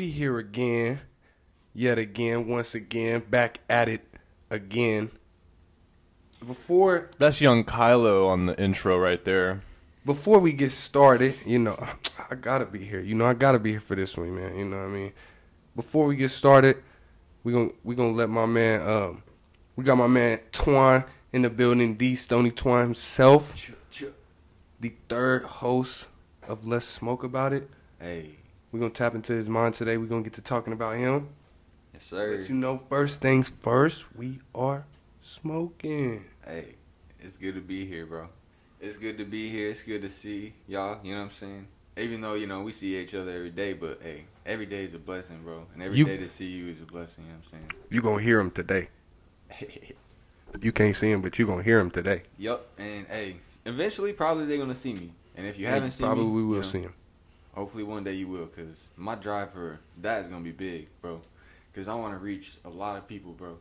we here again, yet again, once again, back at it again. Before That's young Kylo on the intro right there. before we get started, you know, I gotta be here. You know, I gotta be here for this one, man. You know what I mean? Before we get started, we gonna we gonna let my man um we got my man Twine in the building, the Stony Twine himself, the third host of Let's Smoke About It. Hey, We're gonna tap into his mind today. We're gonna get to talking about him. yes sir. But you know, first things first, we are smoking. Hey, it's good to be here, bro. It's good to be here. It's good to see y'all. You know what I'm saying? Even though you know we see each other every day, but hey, every day is a blessing, bro. And every day You- to see you is a blessing. You know what I'm saying? You gonna hear him today. You can't see him, but you gonna hear him today. yup. And hey, eventually, probably they're gonna see me. And if you haven't seen probably me, probably we will you know, see him. Hopefully one day you will, cause my drive for that is gonna be big, bro. Cause I want to reach a lot of people, bro.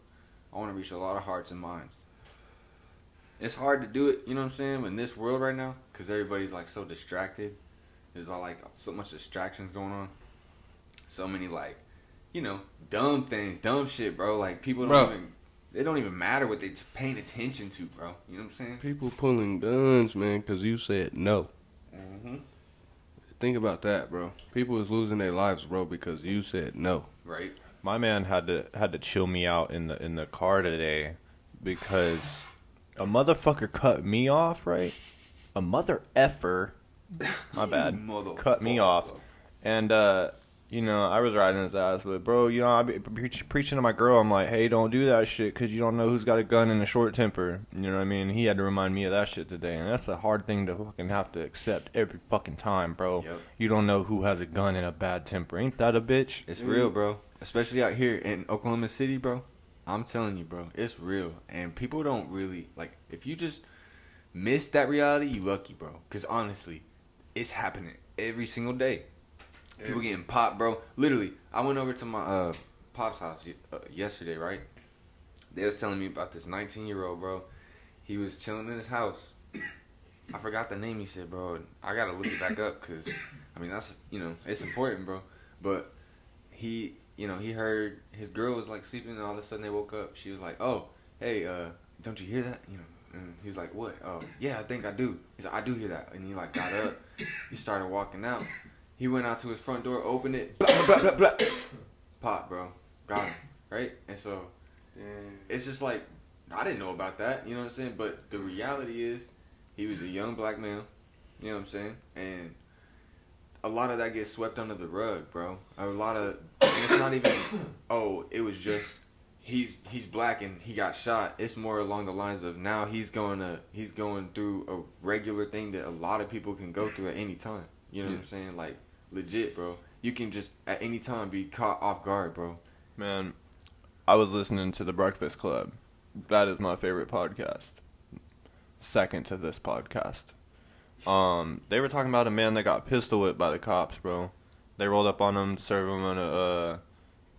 I want to reach a lot of hearts and minds. It's hard to do it, you know what I'm saying, in this world right now, cause everybody's like so distracted. There's all like so much distractions going on. So many like, you know, dumb things, dumb shit, bro. Like people don't Bro. even, they don't even matter what they t- paying attention to, bro. You know what I'm saying? People pulling guns, man, because you said no. Mm-hmm. Think about that, bro. People is losing their lives, bro, because you said no. Right. My man had to had to chill me out in the in the car today because a motherfucker cut me off, right? A mother effer, my bad, cut me off, and uh, you know I was riding his ass, but bro, you know I be preach, preaching to my girl. I'm like, hey, don't do that shit because you don't know who's got a gun and a short temper. You know what I mean? He had to remind me of that shit today, and that's a hard thing to fucking have to accept every fucking time, bro. Yep. You don't know who has a gun and a bad temper. Ain't that a bitch? It's real, bro. Especially out here in Oklahoma City, bro. I'm telling you, bro. It's real. And people don't really, like, if you just miss that reality, you lucky, bro. Because honestly, it's happening every single day. People getting popped, bro. Literally, I went over to my uh, pop's house uh, yesterday, right? They was telling me about this 19 year old, bro. He was chilling in his house. I forgot the name he said, bro. I gotta look it back up because, I mean, that's, you know, it's important, bro. But he, you know, he heard his girl was like sleeping, and all of a sudden they woke up. She was like, "Oh, hey, uh, don't you hear that?" You know, and he's like, "What? Oh, yeah, I think I do." He's like, "I do hear that," and he like got up. He started walking out. He went out to his front door, opened it, blah blah blah blah, blah. pop, bro, got him, right? And so it's just like I didn't know about that, you know what I'm saying? But the reality is, he was a young black male, you know what I'm saying, and a lot of that gets swept under the rug, bro. A lot of and it's not even oh, it was just he's he's black and he got shot. It's more along the lines of now he's going to he's going through a regular thing that a lot of people can go through at any time. You know what I'm saying? Like legit, bro. You can just at any time be caught off guard, bro. Man, I was listening to the Breakfast Club. That is my favorite podcast. Second to this podcast. Um, they were talking about a man that got pistol whipped by the cops, bro. They rolled up on him, to serve him an uh,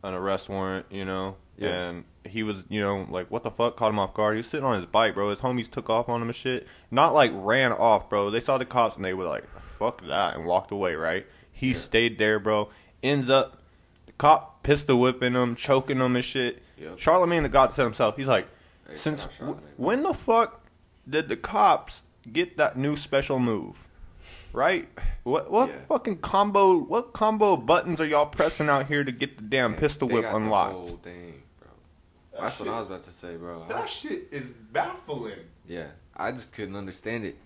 an arrest warrant, you know. Yeah. And he was, you know, like what the fuck? Caught him off guard. He was sitting on his bike, bro. His homies took off on him and shit. Not like ran off, bro. They saw the cops and they were like, "Fuck that," and walked away. Right? He stayed there, bro. Ends up the cop pistol whipping him, choking him and shit. Yep. Charlemagne the God said himself, he's like, Hey, since w- when the fuck did the cops get that new special move? Right? What what Yeah. fucking combo what combo buttons are y'all pressing out here to get the damn Man, pistol whip unlocked? thing, bro. That That's what I was about to say, bro. I- shit is baffling. Yeah, I just couldn't understand it.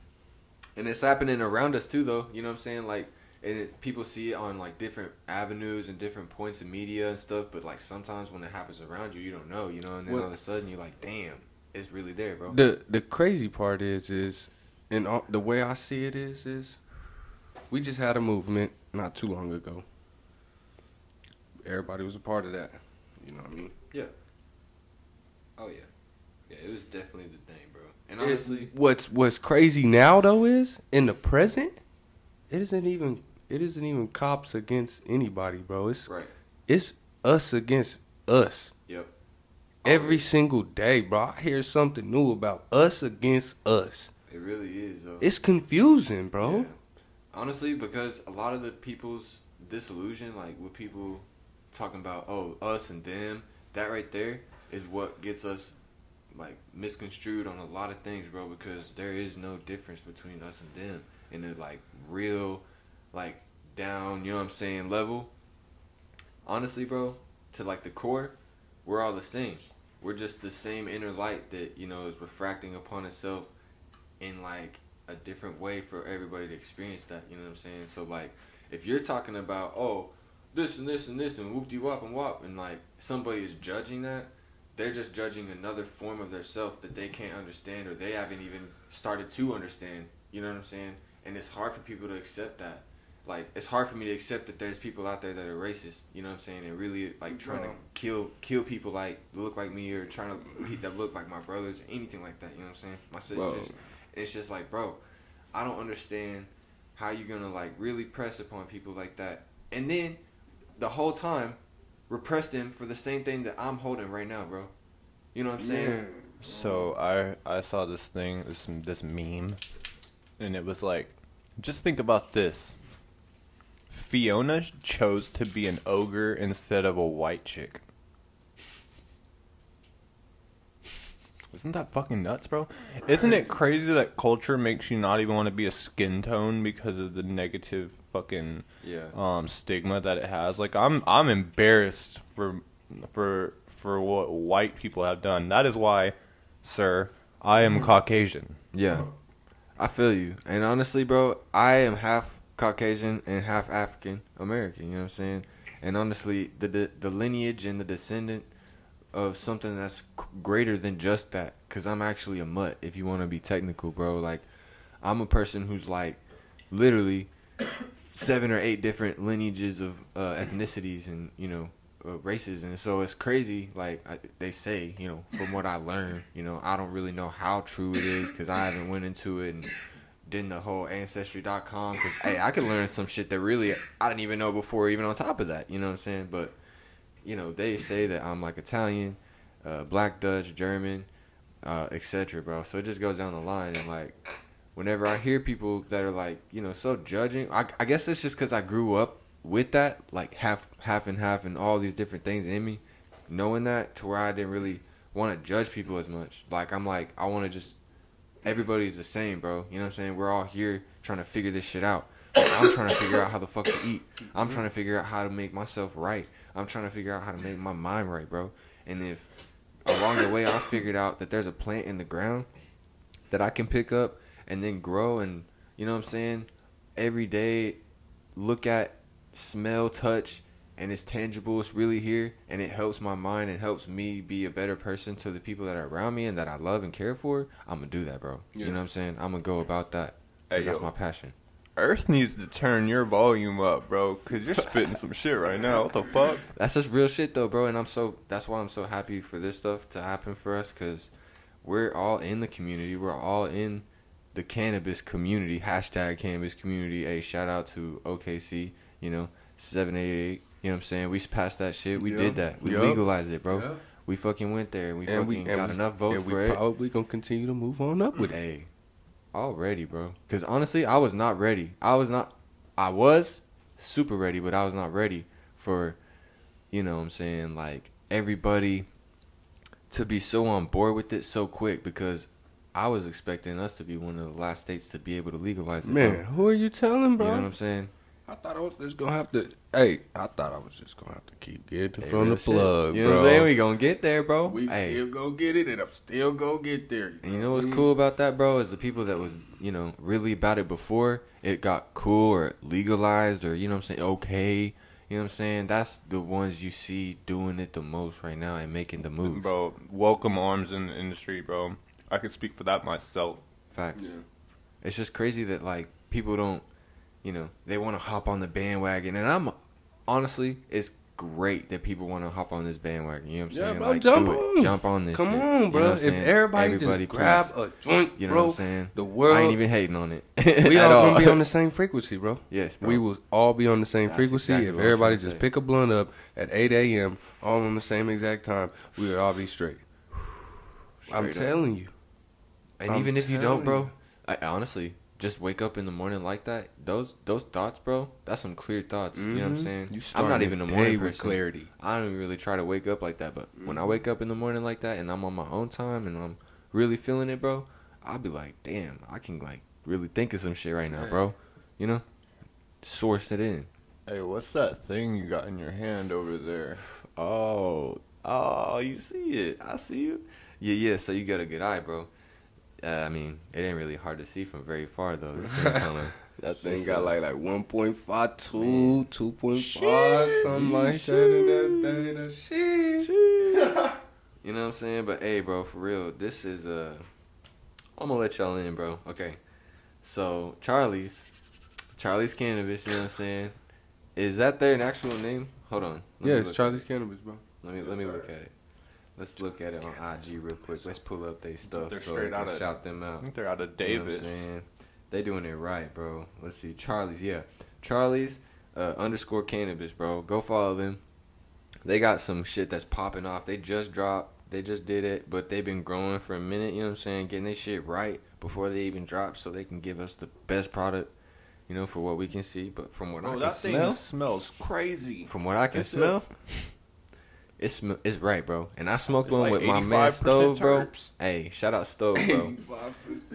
And it's happening around us too, though. You know what I'm saying? Like, and it, people see it on like different avenues and different points of media and stuff. But like sometimes when it happens around you, you don't know. You know, and then What- all of a sudden you're like, damn, it's really there, bro. The the crazy part is is, and all, the way I see it is is, we just had a movement not too long ago. Everybody was a part of that. You know what I mean? Yeah. Oh yeah, yeah, it was definitely the thing, bro. And honestly, what's what's crazy now though is in the present, it isn't even it isn't even cops against anybody, bro. It's right? it's us against us. Yep. Every single day, bro. I hear something new about us against us. It really is, though. It's confusing, bro. Yeah. Honestly, because a lot of the people's disillusion, like with people talking about oh us and them. That right there is what gets us like misconstrued on a lot of things, bro. Because there is no difference between us and them in the like real, like down. You know what I'm saying? Level. Honestly, bro, to like the core, we're all the same. We're just the same inner light that you know is refracting upon itself in like a different way for everybody to experience that. You know what I'm saying? So like, if you're talking about oh this and this and this and whoop de wop and wop and like somebody is judging that, they're just judging another form of their self that they can't understand or they haven't even started to understand. You know what I'm saying? And it's hard for people to accept that. Like it's hard for me to accept that there's people out there that are racist. You know what I'm saying? And really like trying to kill kill people like look like me or trying to that look like my brothers, anything like that. You know what I'm saying? My sisters. And it's just like, bro, I don't understand how you're gonna like really press upon people like that, and then the whole time repress them for the same thing that I'm holding right now, bro. You know what I'm saying? Yeah. So I I saw this thing, this this meme, and it was like, just think about this. Fiona chose to be an ogre instead of a white chick. Isn't that fucking nuts, bro? Isn't it crazy that culture makes you not even want to be a skin tone because of the negative fucking yeah. um stigma that it has? Like I'm I'm embarrassed for for for what white people have done. That is why, sir, I am Caucasian. Yeah. I feel you. And honestly, bro, I am half Caucasian and half African American, you know what I'm saying? And honestly, the, the the lineage and the descendant of something that's greater than just that. Cause I'm actually a mutt. If you want to be technical, bro, like I'm a person who's like literally seven or eight different lineages of uh, ethnicities and you know uh, races, and so it's crazy. Like I, they say, you know, from what I learned, you know, I don't really know how true it is because I haven't went into it and did the whole ancestry.com because hey, I could learn some shit that really I didn't even know before. Even on top of that, you know what I'm saying? But you know, they say that I'm like Italian, uh, Black Dutch, German, uh, etc., bro. So it just goes down the line, and like, whenever I hear people that are like, you know, so judging, I, I guess it's just because I grew up with that, like half, half and half, and all these different things in me, knowing that to where I didn't really want to judge people as much. Like I'm like, I want to just, everybody's the same, bro. You know what I'm saying? We're all here trying to figure this shit out. I'm trying to figure out how the fuck to eat. I'm trying to figure out how to make myself right. I'm trying to figure out how to make my mind right, bro. And if along the way I figured out that there's a plant in the ground that I can pick up and then grow and you know what I'm saying? Every day look at, smell, touch, and it's tangible, it's really here, and it helps my mind and helps me be a better person to the people that are around me and that I love and care for, I'm gonna do that, bro. Yeah. You know what I'm saying? I'm gonna go about that. Hey, that's my passion. Earth needs to turn your volume up, bro, because you're spitting some shit right now. What the fuck? That's just real shit, though, bro. And I'm so that's why I'm so happy for this stuff to happen for us, because we're all in the community. We're all in the cannabis community. Hashtag cannabis community. Hey, shout out to OKC. You know, seven eight eight. You know what I'm saying? We passed that shit. We yep. did that. We yep. legalized it, bro. Yep. We fucking went there and we and fucking we, and got we, enough votes for it. Probably gonna continue to move on up with it. Hey, Already, bro. Because honestly, I was not ready. I was not. I was super ready, but I was not ready for, you know, what I'm saying like everybody to be so on board with it so quick because I was expecting us to be one of the last states to be able to legalize it. Man, bro. who are you telling, bro? You know what I'm saying? I thought I was just gonna have to. Hey, I thought I was just gonna have to keep getting hey, from the plug, you know bro. what I'm saying? We gonna get there, bro. We hey. still gonna get it, and I'm still gonna get there. You and you know what's mm-hmm. cool about that, bro? Is the people that was you know really about it before it got cool or legalized or you know what I'm saying okay. You know what I'm saying? That's the ones you see doing it the most right now and making the move. Bro, welcome arms in the industry, bro. I can speak for that myself. Facts. Yeah. It's just crazy that like people don't you know, they want to hop on the bandwagon. And I'm honestly, it's great that people want to hop on this bandwagon. You know what I'm yeah, saying? Bro, like, jump on. Jump on this. Come shit. on, bro. You know if everybody, everybody just grab a joint, you know bro, what I'm saying? The world. I ain't even hating on it. we all, all gonna be on the same frequency, bro. Yes, bro. We will all be on the same That's frequency. Exactly if everybody just say. pick a blunt up at 8 a.m., all on the same exact time, we would all be straight. straight I'm up. telling you. And I'm even if you don't, bro, I, honestly, just wake up in the morning like that, those those thoughts, bro, that's some clear thoughts. You know what I'm Mhm. saying? You I'm not even a morning person. clarity. I don't really try to wake up like that, but when I wake up in the morning like that and I'm on my own time and I'm really feeling it, bro, I'll be like, damn, I can like really think of some shit right now, bro. You know, source it in. Hey, what's that thing you got in your hand over there? Oh, oh, you see it? I see you. Yeah, yeah. So you got a good eye, bro. Uh, I mean, it ain't really hard to see from very far though. It's kind of That thing got like like 1.52, 2.5, something like that. And that thing, that shit. You know what I'm saying? But hey, bro, for real, this is uh, I'm gonna let y'all in, bro. Okay, so Charlie's, Charlie's Cannabis. You know what I'm saying? Is that their actual name? Hold on. Let Yeah, it's look- Charlie's Cannabis, bro. Let me let me look at it. Let's look at it on IG real quick. Let's pull up their stuff They're so we straight can outta- shout them out. I think they're out of You know Davis. They doing it right, bro. Let's see. Charlie's, yeah. Charlie's uh, underscore cannabis, bro. Go follow them. They got some shit that's popping off. They just dropped. They just did it, but they've been growing for a minute. You know what I'm saying? Getting their shit right before they even drop, so they can give us the best product. You know, for what we can see. But from what I Oh, can smell, smells crazy. from what I can It's smell, it's it's right, bro. And I smoked It's one like with my man Stove, bro. terps. Hey, shout out Stove, bro.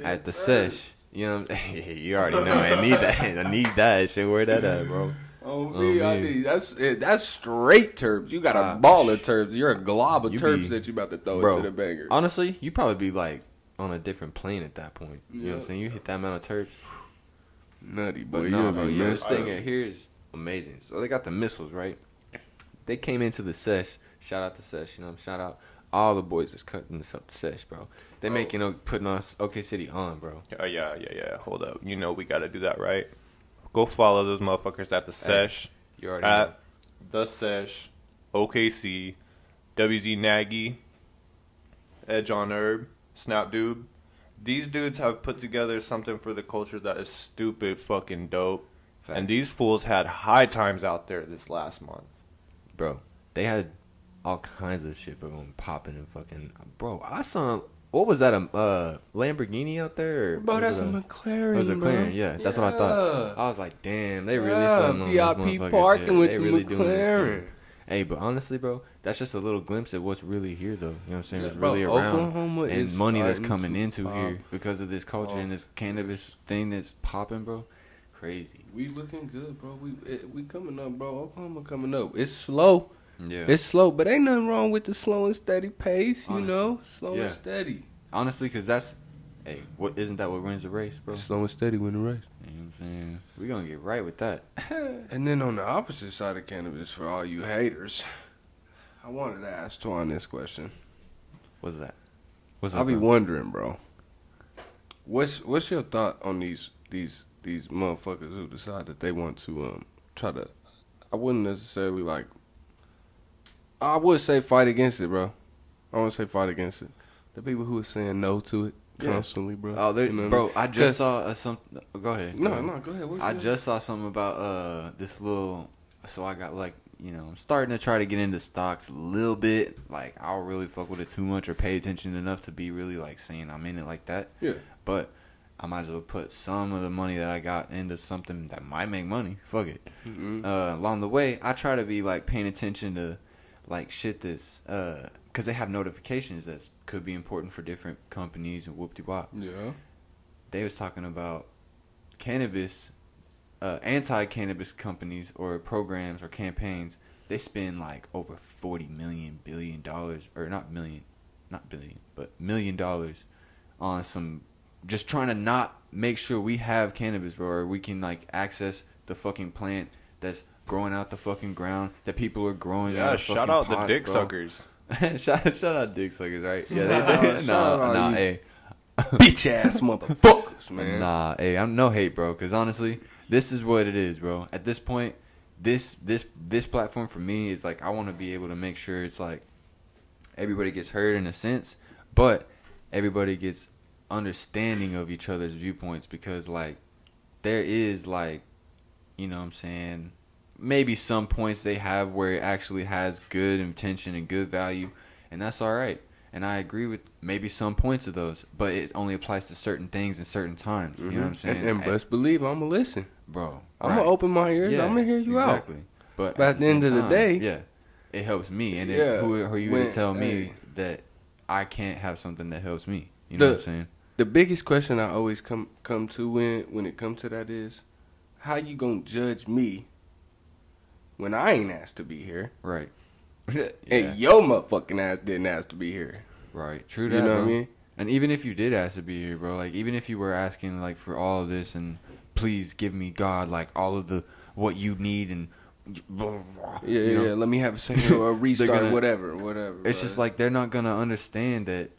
at the sesh. You know, you already know. I need that. I need that shit. Where that at, bro? Oh, Oh, me, I need that's eh, that's straight terps. You got a ball of terps. You're a glob of You terps be- that you about to throw Bro, into the banger. Honestly, you probably be like on a different plane at that point. You know what I'm saying? You hit that amount of terps. Nutty boy, But you'll no, be bro. Yeah, this messed thing up. right here is amazing. So they got the missiles, right? They came into the sesh. Shout out to sesh. You know, shout out all the boys that's cutting this up to sesh, bro. They oh. making o- putting us OK City on, bro. Oh yeah, yeah, yeah. Hold up. You know we got to do that, right? Go follow those motherfuckers at the sesh, You already know. at the sesh, OKC, WZ Nagy, Edge on Herb, Snap Dude. These dudes have put together something for the culture that is stupid fucking dope. Facts. And these fools had high times out there this last month. bro. They had all kinds of shit, bro, popping and fucking. Bro, I saw what was that? A uh, Lamborghini out there? Or Bro, that's a a- McLaren. It was a bro. McLaren, yeah. That's what I thought. I was like, damn, they really Yeah, something on this VIP motherfucker parking shit. with they really doing McLaren. Hey, but honestly, bro, that's just a little glimpse of what's really here, though. You know what I'm saying? Yeah, It's bro, really around Oklahoma and is money that's coming into pop here because of this culture and this cannabis thing that's popping, bro. Crazy. We looking good, bro. We it, we coming up, bro. Oklahoma coming up. It's slow. Yeah. It's slow, but ain't nothing wrong with the slow and steady pace. You Honestly. know, slow Yeah. and steady. honestly, because that's, hey, what isn't that what wins the race, bro? Slow and steady win the race. You know what I'm saying? We're going to get right with that. And then on the opposite side of cannabis, for all you haters, I wanted to ask Twan this question. What's that? What's I'll up, be bro? wondering, bro. What's what's your thought on these these these motherfuckers who decide that they want to um try to? I wouldn't necessarily like. I would say fight against it, bro. I would say fight against it. The people who are saying no to it Yeah. constantly, bro. Oh, they, You know what bro, mean? I 'Cause- just saw uh, some. Go ahead. go No, ahead. no, go ahead. What's I your- just saw something about uh this little. So I got like you know I'm starting to try to get into stocks a little bit. Like I don't really fuck with it too much or pay attention enough to be really like saying I'm in it like that. yeah. But I might as well put some of the money that I got into something that might make money. Fuck it. Mhm. Uh, along the way, I try to be like paying attention to like shit that's uh because they have notifications that could be important for different companies and whoop de wop Yeah. they was talking about cannabis, uh, anti-cannabis companies or programs or campaigns. They spend like over forty million billion dollars, or not million, not billion, but million dollars on some just trying to not make sure we have cannabis, bro, or we can like access the fucking plant that's growing out the fucking ground that people are growing. out Yeah, of shout fucking out the pots, dick bro. suckers. shout, shout out dick suckers, right? Yeah, Nah, they, they, shout nah, out nah, hey. Bitch ass motherfuckers, man. Nah, hey, I'm no hate, bro. Because honestly, this is what it is, bro. At this point, this this this platform for me is like I want to be able to make sure it's like everybody gets heard in a sense, but everybody gets understanding of each other's viewpoints because like there is like you know what I'm saying maybe some points they have where it actually has good intention and good value and that's all right And I agree with maybe some points of those, but it only applies to certain things and certain times. You know what I'm saying? Mm-hmm. And, and best believe I'm gonna listen, bro. I'm right. gonna open my ears. Yeah, I'm gonna hear you exactly. out. But, But at the end of the day- yeah, it helps me. And Yeah, then who, who are you when- gonna tell me hey. that I can't have something that helps me? You know The- what I'm saying? The biggest question I always come come to when when it comes to that is, how you gonna judge me when I ain't asked to be here, Right. yeah. and your motherfucking ass didn't ask to be here? Right. True that. You know what I mean? And even if you did ask to be here, bro, like even if you were asking like for all of this and please give me God like all of the what you need and blah, blah, blah, Yeah, you know, yeah. Let me have a second or a restart, gonna- whatever, whatever. It's just like they're not gonna understand that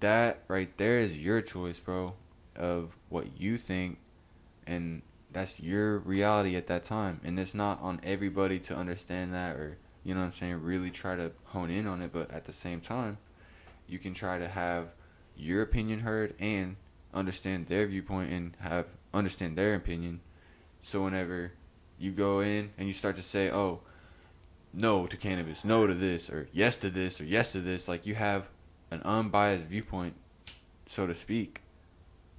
that right there is your choice, bro, of what you think, and that's your reality at that time. And it's not on everybody to understand that or you know what I'm saying, really try to hone in on it. But at the same time, you can try to have your opinion heard and understand their viewpoint and have understand their opinion. So whenever you go in and you start to say, "Oh, no to cannabis, no to this, or yes to this, or yes to this. Like you have an unbiased viewpoint, so to speak,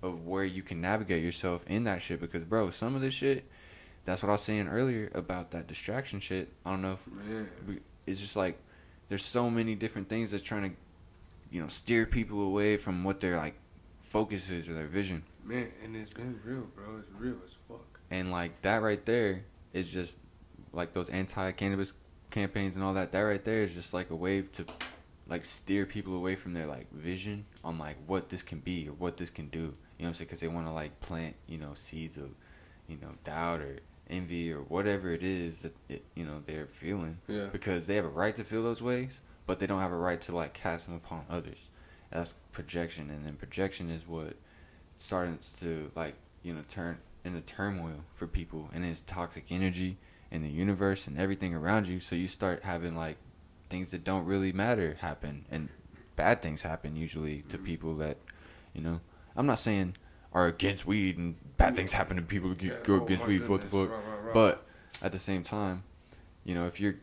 of where you can navigate yourself in that shit. Because, bro, some of this shit, that's what I was saying earlier about that distraction shit. I don't know if we- it's just like there's so many different things that's trying to, you know, steer people away from what their like focus is or their vision. Man, and it's been real, bro. It's real as fuck. And like that right there is just like those anti-cannabis campaigns and all that. That right there is just like a way to like steer people away from their like vision on like what this can be or what this can do. You know what I'm saying? Because they want to like plant you know seeds of you know doubt or envy or whatever it is that it, you know they're feeling. Yeah. Because they have a right to feel those ways, but they don't have a right to like cast them upon others. That's projection, and then projection is what starts to like you know turn into turmoil for people and it's toxic energy in the universe and everything around you so you start having like things that don't really matter happen and bad things happen usually to Mm-hmm. people that you know i'm not saying are against weed and bad things happen to people who Yeah, go oh against weed what the fuck right, right, right. but at the same time you know if you're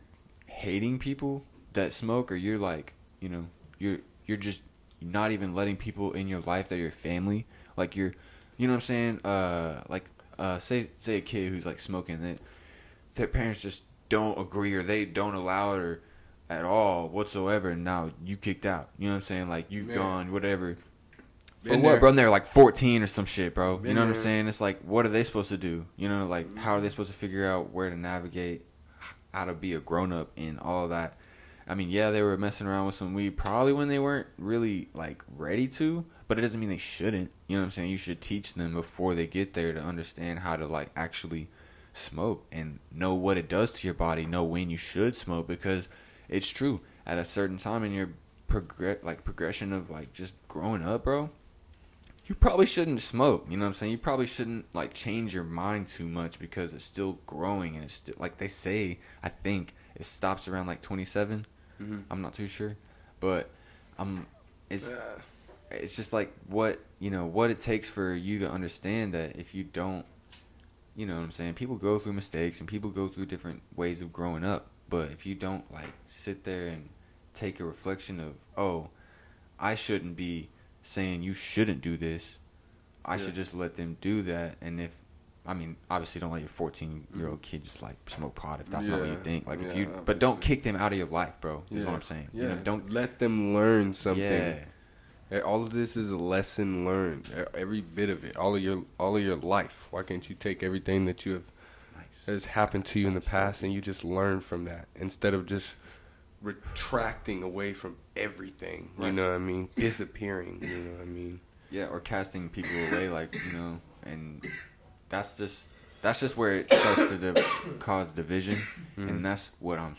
hating people that smoke or you're like you know you're you're just not even letting people in your life that are your family like you're you know what i'm saying uh like uh say say a kid who's like smoking that their parents just don't agree or they don't allow it or at all whatsoever and now you kicked out. You know what i'm saying? Like you Man. gone whatever. For Been what there. bro? And they're like 14 or some shit bro. You Been know what i'm saying? It's like what are they supposed to do? You know like how are they supposed to figure out where to navigate how to be a grown-up and all that? I mean yeah they were messing around with some weed probably when they weren't really like ready to but it doesn't mean they shouldn't. You know what i'm saying? You should teach them before they get there to understand how to like actually smoke and know what it does to your body know when you should smoke because it's true at a certain time in your progress like progression of like just growing up bro you probably shouldn't smoke. You know what I'm saying? You probably shouldn't like change your mind too much because it's still growing and it's still like they say. I think it stops around like 27. Mhm. I'm not too sure, but um, it's Uh, it's just like what you know what it takes for you to understand that if you don't, you know what I'm saying? People go through mistakes and people go through different ways of growing up. But if you don't like sit there and take a reflection of oh, I shouldn't be saying you shouldn't do this. I Yeah. should just let them do that. And if, I mean, obviously don't let your 14 year old kid just like smoke pot if that's not what you. Yeah. think. Like if Yeah, you, but don't kick them out of your life, bro. Is yeah. what I'm saying. Yeah. You know, don't. let them learn something. Yeah. Eh, All of this is a lesson learned. Every bit of it, all of your, all of your life. Why can't you take everything that you have. Has happened to you in the past and you just learn from that instead of just retracting away from everything. You Right. know what I mean? Disappearing. You know what I mean? Yeah, or casting people away, like you know, and that's just that's just where it starts to div- cause division, Mhm. and that's what I'm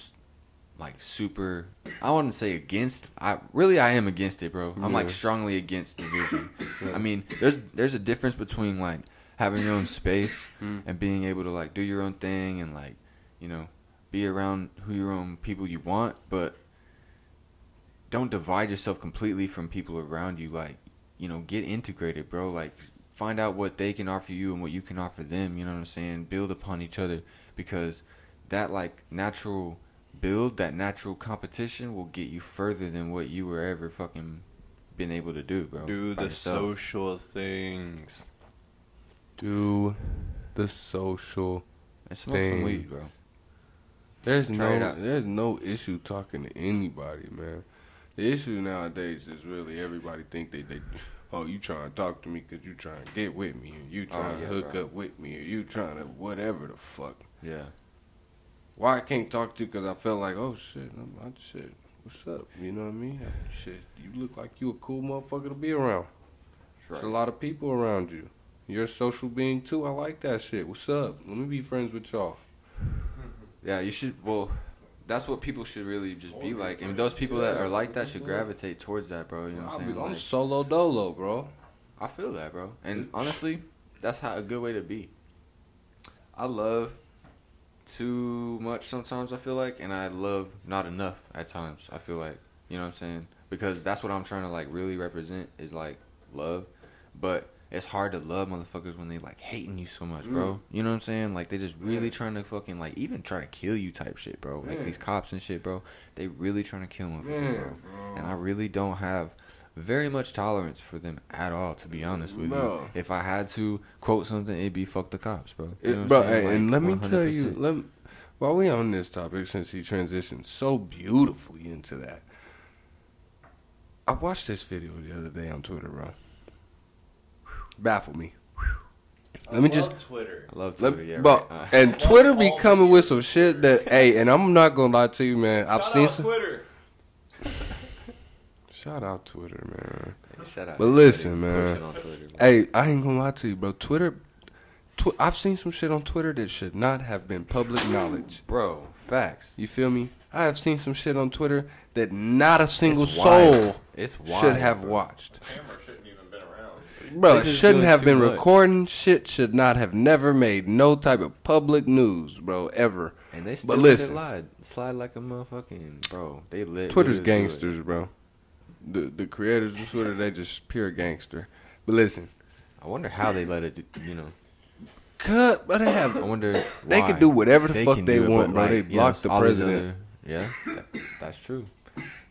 like super. I wouldn't say against. I really I am against it, bro. I'm like strongly against division. Yeah. I mean, there's there's a difference between like having your own space Mm. and being able to like do your own thing and like you know be around who your own people you want, but don't divide yourself completely from people around you. Like you know, get integrated, bro. Like find out what they can offer you and what you can offer them. You know what I'm saying? Build upon each other because that like natural build, that natural competition will get you further than what you were ever fucking been able to do, bro. Do the yourself. social things. Do the social. And smoke some thing. weed, bro. There's Try no there's no issue talking to anybody, man. The issue nowadays is really everybody think they they oh you trying to talk to me because you trying to get with me or you Oh, trying yeah, to hook bro. up with me or you trying to whatever the fuck. Yeah. Why I can't talk to you because I felt like oh shit I'm, I'm shit. What's up? You know what I mean? Shit, you look like you a cool motherfucker to be around. There's a lot of people around you. You're a social being too. I like that shit. What's up? Let me be friends with y'all. Yeah, you should. Well, that's what people should really just be like. And those people that are like that should gravitate towards that, bro. You know what I'm saying? I'm Like, solo dolo, bro. I feel that, bro. And honestly, that's how a good way to be. I love too much sometimes. I feel like, and I love not enough at times. I feel like, you know what I'm saying? Because that's what I'm trying to like really represent is like love, but. It's hard to love motherfuckers when they like hating you so much, bro. Mm. You know what I'm saying? Like they just really Yeah. trying to fucking like even try to kill you type shit, bro. Like Yeah. these cops and shit, bro. They really trying to kill motherfuckers, Man, bro. bro. And I really don't have very much tolerance for them at all, to be honest with Bro. you. If I had to quote something, it'd be "fuck the cops," bro. You know what bro, I'm saying? and, let Like, me tell you, 100%. let me, while we on this topic, since he transitioned so beautifully into that, I watched this video the other day on Twitter, bro. Baffled me. Let me just, Twitter. I love let, Twitter, yeah, but right. Uh, and Twitter be coming with some shit that, hey, and I'm not gonna lie to you, man. I've seen some. Twitter. Shout out Twitter, man. shout out But listen, man. on Twitter, bro. Hey, I ain't gonna lie to you, bro. Twitter, tw- I've seen some shit on Twitter that should not have been public knowledge. bro, facts. You feel me? I have seen some shit on Twitter that not a single It's soul. It's wild, should have bro. watched. Camera shouldn't even been around. Bro, it shouldn't have been much. recording. Shit should not have never made no type of public news, bro, ever. And they still But listen. it slide, like a motherfucking bro. They lit. Twitter's gangsters, bro. The the creators of Twitter, they just pure gangster. But listen, I wonder how they let it. You know, cut, but they I have I wonder. They why. can do whatever the fuck they do it, want, but, bro. They you know, blocked the president. other- yeah, that- that's true.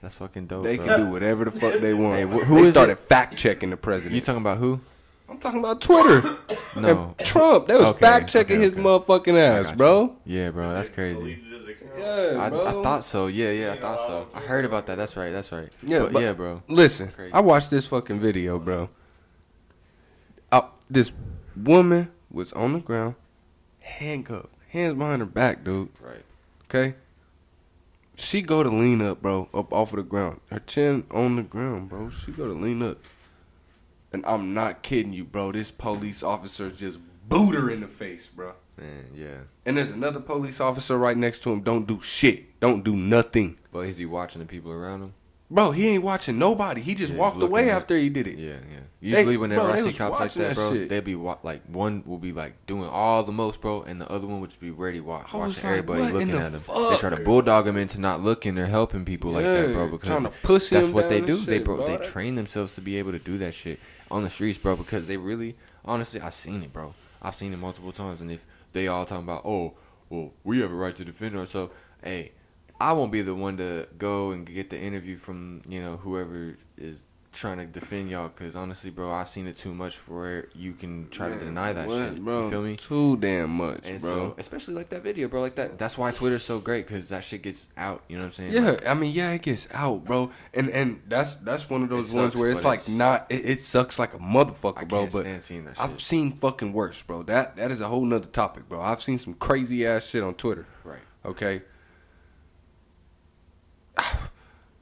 That's fucking dope. they bro. can do whatever the fuck they want. Hey, wh- who who they is started it? fact checking the president. You talking about who? I'm talking about Twitter. No. And Trump. They was Okay, fact checking okay, his motherfucking ass, got bro. Yeah, bro, that's crazy. Yeah, I, bro. I thought so. Yeah, yeah, I thought so. I heard about that. That's right. That's right. Yeah, but, but- yeah, bro. Listen, I watched this fucking video, bro. Uh, this woman was on the ground, handcuffed, hands behind her back, dude. Right. Okay. She go to lean up, bro, up off of the ground. Her chin on the ground, bro. She go to lean up. And I'm not kidding you, bro. This police officer just boot her in the face, bro. Man, yeah. And there's another police officer right next to him. Don't do shit. Don't do nothing. But is he watching the people around him? Bro, he ain't watching nobody. He just Yeah, walked away at- after he did it. Yeah, yeah. Usually, whenever bro, I see cops like that, that bro, shit. they be wa- like one will be like doing all the most, bro, and the other one would just be ready watch, watching like, everybody looking the at him. They try to bulldog him into not looking or helping people like that, bro, because trying to push that's what they do. and they bro, bro. they train themselves to be able to do that shit on the streets, bro, because they really, honestly, I've seen it, bro. I've seen it multiple times, and if they all talking about, oh, well, we have a right to defend ourselves, hey. I won't be the one to go and get the interview from you know whoever is trying to defend y'all because honestly, bro, I've seen it too much for where you can try to deny that what, shit. bro? You feel me? Too damn much, And bro. so, especially like that video, bro, like that. That's why Twitter's so great because that shit gets out. You know what I'm saying? Yeah, Like, I mean, yeah, it gets out, bro, and and that's that's one of those It ones where it's like it's- not. It, it sucks like a motherfucker, I bro. But seeing that I've seen fucking worse, bro. That that is a whole nother topic, bro. I've seen some crazy ass shit on Twitter. right. Okay.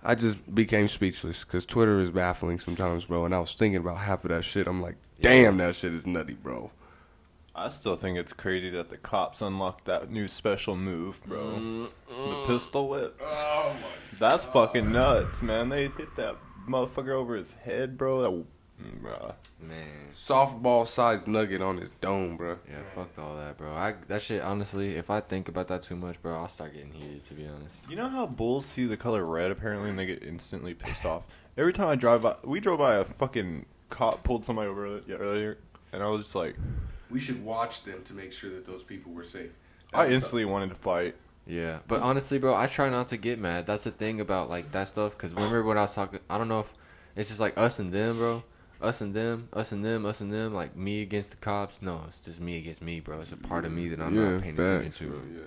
I just became speechless because Twitter is baffling sometimes, bro. And I was thinking about half of that shit. I'm like, damn, that shit is nutty, bro. I still think it's crazy that the cops unlocked that new special move, bro. The pistol whip. Oh my That's fucking nuts, man. They hit that motherfucker over his head, bro. That, mm, bruh. Man, Softball sized nugget on his dome, bro. yeah, fuck all that, bro. I that shit honestly, if I think about that too much, bro, I'll start getting heated. To be honest. You know how bulls see the color red apparently and they get instantly pissed off? Every time I drive by, we drove by a fucking cop pulled somebody over earlier, and I was just like, We should watch them to make sure that those people were safe. I instantly wanted to fight. Yeah, but honestly, bro, I try not to get mad. That's the thing about like that stuff. Cause remember when I was talking, I don't know if it's just like us and them, bro. Us and them, us and them, us and them. Like me against the cops. No, it's just me against me, bro. It's a part of me that I'm yeah, not paying facts, attention to. bro, yeah.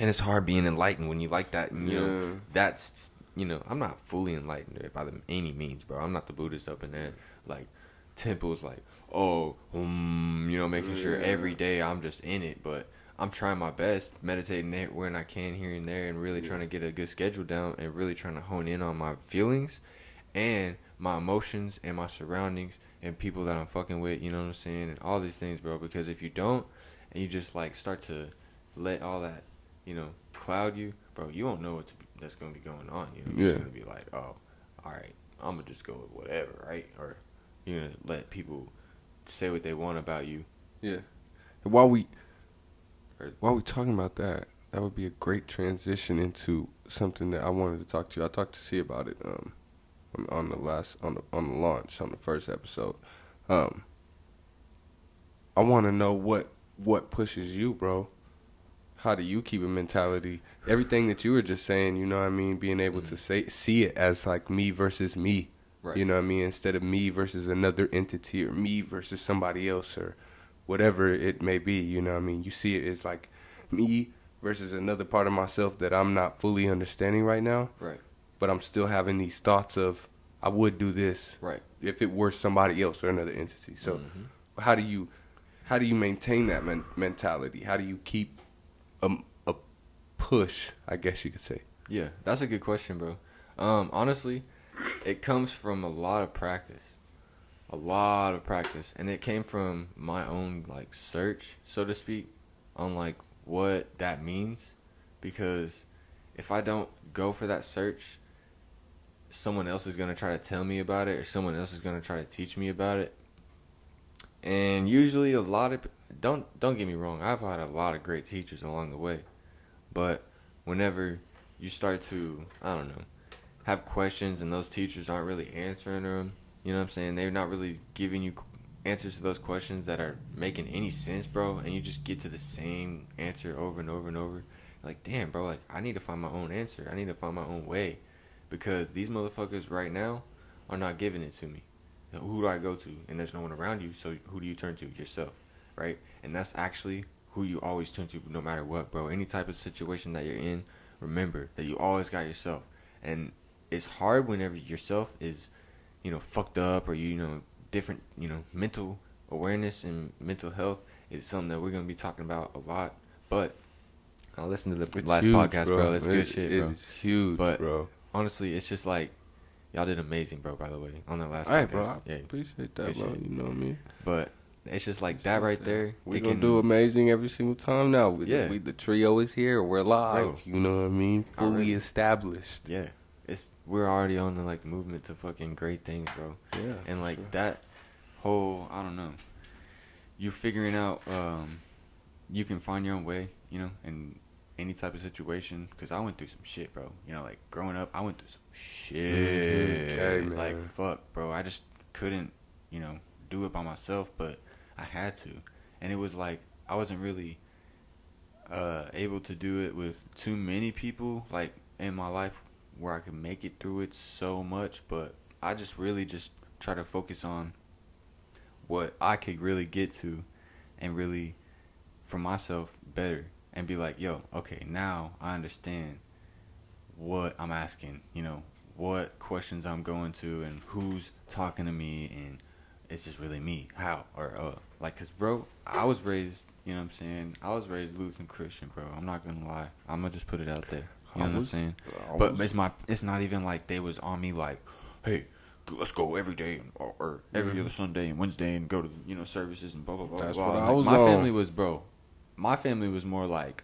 And it's hard being enlightened when you like that. And, you Yeah. know, that's you know, I'm not fully enlightened by the, any means, bro. I'm not the Buddhist up in there. Like temples, like oh, um, you know, making sure every day I'm just in it. But I'm trying my best, meditating there when I can here and there, and really trying to get a good schedule down, and really trying to hone in on my feelings and my emotions and my surroundings and people that I'm fucking with. You know what I'm saying? And all these things, bro. Because if you don't, and you just like start to let all that, you know, cloud you, bro, you won't know what be, that's gonna be going on. You know, you're Yeah. just gonna be like, oh, all right, I'm gonna just go with whatever, right? Or you know, let people say what they want about you. Yeah. And while we Or- while we talking about that, that would be a great transition into something that I wanted to talk to you. I talked to C about it um on, on the last on the on the launch on the first episode. Um I want to know what what pushes you, bro. How do you keep a mentality? Everything that you were just saying, you know what I mean, being able to say see it as like me versus me. Right. You know what I mean? Instead of me versus another entity or me versus somebody else or whatever it may be, you know what I mean? You see it as like me versus another part of myself that I'm not fully understanding right now, Right. But I'm still having these thoughts of I would do this Right. if it were somebody else or another entity. So Mhm. how do you how do you maintain that men- mentality? How do you keep a, a push, I guess you could say? Yeah, that's a good question, bro. Um, honestly, it comes from a lot of practice, a lot of practice, and it came from my own like search, so to speak, on like what that means, because if I don't go for that search, someone else is gonna try to tell me about it, or someone else is gonna try to teach me about it, and usually a lot of don't don't get me wrong, I've had a lot of great teachers along the way, but whenever you start to I don't know have questions and those teachers aren't really answering them, you know what I'm saying? They're not really giving you answers to those questions that are making any sense, bro, and you just get to the same answer over and over and over. Like, damn, bro, like I need to find my own answer. I need to find my own way because these motherfuckers right now are not giving it to me. Who do I go to? And there's no one around you, so who do you turn to? Yourself, right? And that's actually who you always turn to no matter what, bro. Any type of situation that you're in, remember that you always got yourself. And it's hard whenever yourself is, you know, fucked up or you know, different, you know, mental awareness and mental health is something that we're gonna be talking about a lot. But I listened to the It's last huge, podcast, bro. That's It- good shit, bro. It is huge, But- bro. Honestly, it's just like y'all did amazing, bro. By the way, on that last All right, podcast, bro. I yeah. appreciate that, Appreciate bro. You know what I mean? But it's just like that right there. We it gonna can- do amazing every single time now. We, Yeah. we the trio is here. We're live. Bro. You know what I mean? Fully Already. established. Yeah, it's we're already on the like movement to fucking great things, bro. Yeah. and like sure. that whole I don't know, you figuring out um, you can find your own way, you know, in any type of situation. Cause I went through some shit, bro. You know, like growing up, I went through some shit. Okay, man. Like fuck, bro. I just couldn't, you know, do it by myself, but I had to, and it was like I wasn't really uh, able to do it with too many people, like in my life, where I could make it through it so much. But I just really just try to focus on what I could really get to, and really, for myself, better, and be like, yo, okay, now I understand what I'm asking. You know, what questions I'm going to, and who's talking to me, and it's just really me. How or uh, like, cause bro, I was raised. You know what I'm saying? I was raised Lutheran Christian, bro. I'm not gonna lie. I'm gonna just put it out there. You know I what I'm saying? But it's my. It's not even like they was on me like, hey, let's go every day or, or every other Sunday and Wednesday and go to you know services and blah blah blah. Mm-hmm. That's blah. what I Like, was my on. family was bro. My family was more like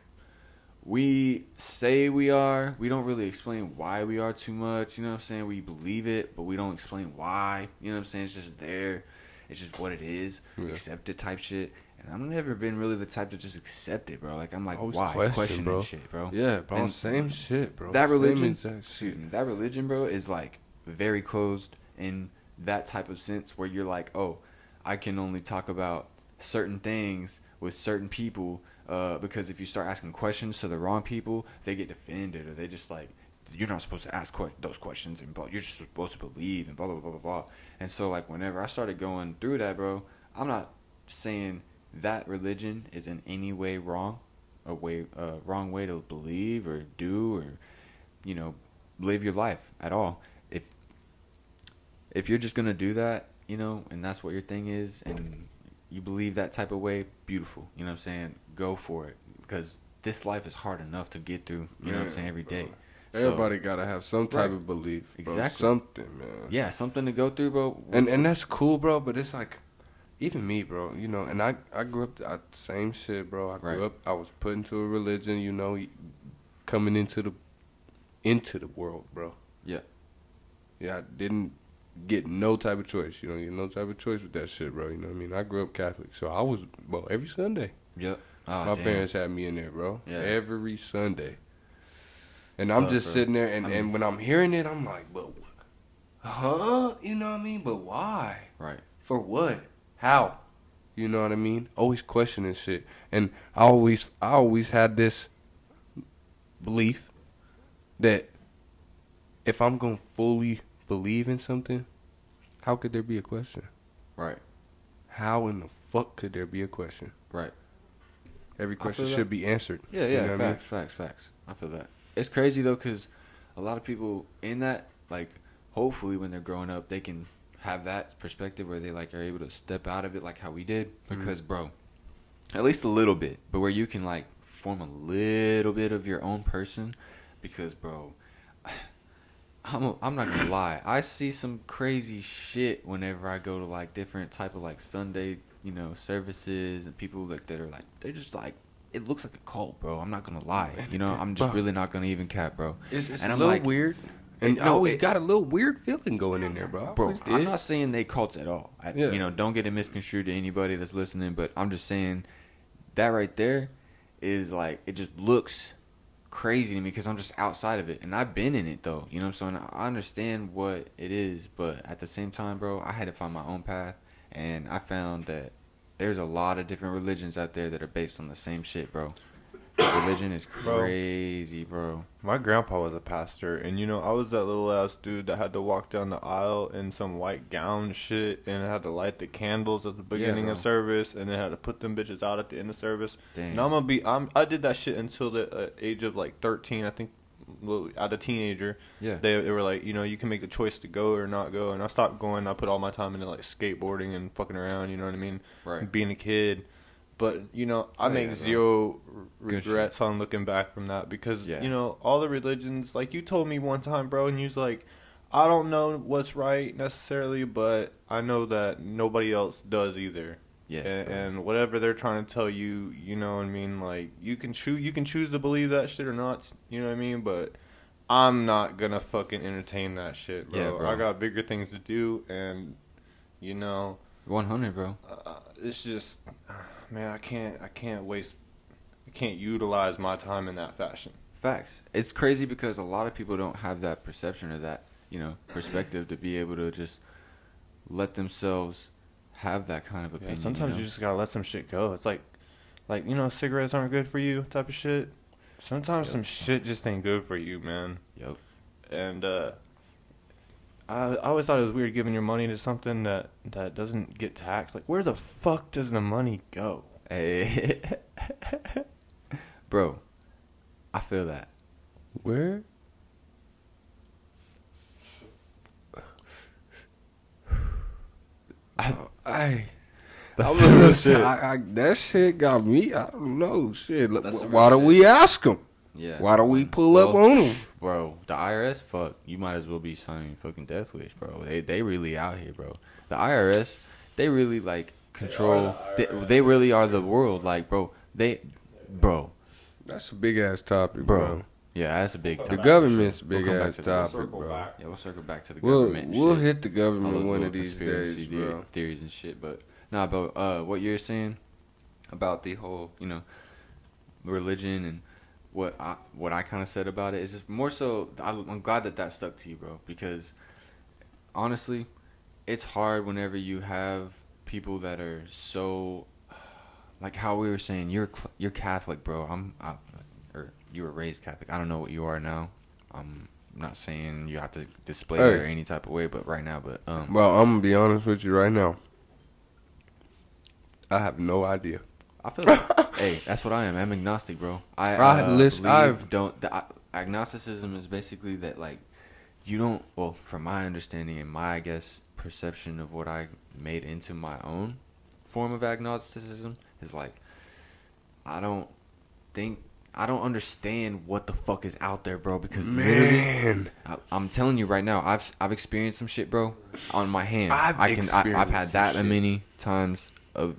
we say we are. We don't really explain why we are too much. You know what I'm saying? We believe it, but we don't explain why. You know what I'm saying? It's just there. It's just what it is. Yeah. Accept it type shit. And I've never been really the type to just accept it, bro. Like I'm like, Always why question, questioning bro. shit, bro? Yeah, bro. And same shit, bro. That religion, excuse me, that religion, bro, is like very closed in that type of sense where you're like, oh, I can only talk about certain things with certain people Uh, because if you start asking questions to the wrong people, they get defended or they just like you're not supposed to ask que- those questions and you're just supposed to believe and blah blah blah blah blah. And so like whenever I started going through that, bro, I'm not saying that religion is in any way wrong, a way uh, wrong way to believe or do or you know live your life at all. If if you're just gonna do that, you know, and that's what your thing is, and you believe that type of way, beautiful. You know what I'm saying? Go for it because this life is hard enough to get through. You know what I'm saying? Every day. So, Everybody gotta have some type right. of belief. Bro. Exactly. Something, man. Yeah, something to go through, bro. And and that's cool, bro. But it's like, even me, bro. You know, and I I grew up I, same shit, bro. I grew right. up. I was put into a religion. You know, coming into the into the world, bro. Yeah. Yeah, I didn't get no type of choice. You know, you get no type of choice with that shit, bro. You know what I mean? I grew up Catholic, so I was well every Sunday. Yep. Oh, My damn. parents had me in there, bro. Yeah. Every Sunday. And it's I'm tough, just bro. sitting there, and, I mean, and when I'm hearing it, I'm like, but, huh? You know what I mean? But why? Right. For what? How? You know what I mean? Always questioning shit, and I always, I always had this belief that if I'm gonna fully believe in something, how could there be a question? Right. How in the fuck could there be a question? Right. Every question should be answered. Yeah, yeah, you know facts, I mean? facts, facts. I feel that. It's crazy though, cause a lot of people in that, like, hopefully when they're growing up, they can have that perspective where they like are able to step out of it like how we did. Mm-hmm. Because, mm-hmm. bro, at least a little bit, but where you can like form a little bit of your own person. Because, bro, I'm a, I'm not gonna lie. I see some crazy shit whenever I go to like different type of like Sunday, you know, services and people like that are like they're just like it looks like a cult, bro. I'm not gonna lie. You know, I'm just bro, really not gonna even cap, bro. It's, it's and a I'm little like, weird. And no, I always it, got a little weird feeling going in there, bro. Bro, I'm not saying they cults at all. I, yeah. You know, don't get it misconstrued to anybody that's listening, but I'm just saying that right there is like it just looks crazy to me because I'm just outside of it, and I've been in it though. You know what I'm saying? I understand what it is, but at the same time, bro, I had to find my own path, and I found that there's a lot of different religions out there that are based on the same shit, bro. Religion is crazy, bro. My grandpa was a pastor, and you know, I was that little ass dude that had to walk down the aisle in some white gown shit, and had to light the candles at the beginning yeah, of service, and then had to put them bitches out at the end of service. Damn. Now I'm gonna be, I'm, I did that shit until the uh, age of like 13, I think. Well, as a teenager, yeah, they, they were like, you know, you can make the choice to go or not go, and I stopped going. I put all my time into like skateboarding and fucking around. You know what I mean? Right. Being a kid but you know, I oh, make yeah, zero regrets on looking back from that because yeah. you know all the religions. Like you told me one time, bro, and you was like, "I don't know what's right necessarily, but I know that nobody else does either." Yes, and, and, whatever they're trying to tell you, you know what I mean. Like you can choose, you can choose to believe that shit or not. You know what I mean, but. I'm not gonna fucking entertain that shit, bro. Yeah, bro. I got bigger things to do, and you know, 100, bro. Uh, it's just man, I can't I can't waste I can't utilize my time in that fashion. Facts. It's crazy because a lot of people don't have that perception or that, you know, perspective to be able to just let themselves have that kind of opinion. Yeah, sometimes you, know? you just gotta let some shit go. It's like like, you know, cigarettes aren't good for you type of shit. Sometimes yep. some shit just ain't good for you, man. Yep. And uh I, I always thought it was weird giving your money to something that that doesn't get taxed. Like, where the fuck does the money go? Hey, bro, I feel that. Where? I, I, That's I shit. I, I, that shit got me. I don't know. Shit. Look, Why do we ask them? Yeah. Why do we pull well, up on them? Bro, the IRS, fuck, you might as well be signing fucking death wish, bro. They they really out here, bro. The IRS, they really like control. They, the they, they, really are the world, like, bro. They, bro. That's a big ass topic, bro. bro. Yeah, that's a big. Topic. The government's big we'll ass topic, bro. Back. Yeah, we'll circle back to the we'll, government. We'll shit. hit the government one of these days, bro. Theories and shit, but nah, but uh, what you're saying about the whole, you know, religion and what I what I kind of said about it is just more so. I'm glad that that stuck to you, bro, because honestly, it's hard whenever you have people that are so like how we were saying, you're you're Catholic, bro. I'm, I, you were raised Catholic. I don't know what you are now. I'm not saying you have to display Hey. it any type of way, but right now, but um, Bro, I'm gonna be honest with you right now. I have no idea. I feel like, hey, that's what I am. I'm agnostic, bro. I, I uh, listen. I've don't. The, uh, agnosticism is basically that, like, you don't. Well, from my understanding and my, I guess, perception of what I made into my own form of agnosticism is like, I don't think. I don't understand what the fuck is out there, bro. Because Man, I, I'm telling you right now, I've I've experienced some shit, bro, on my hand. I've I can I, I've experienced had that shit. many times of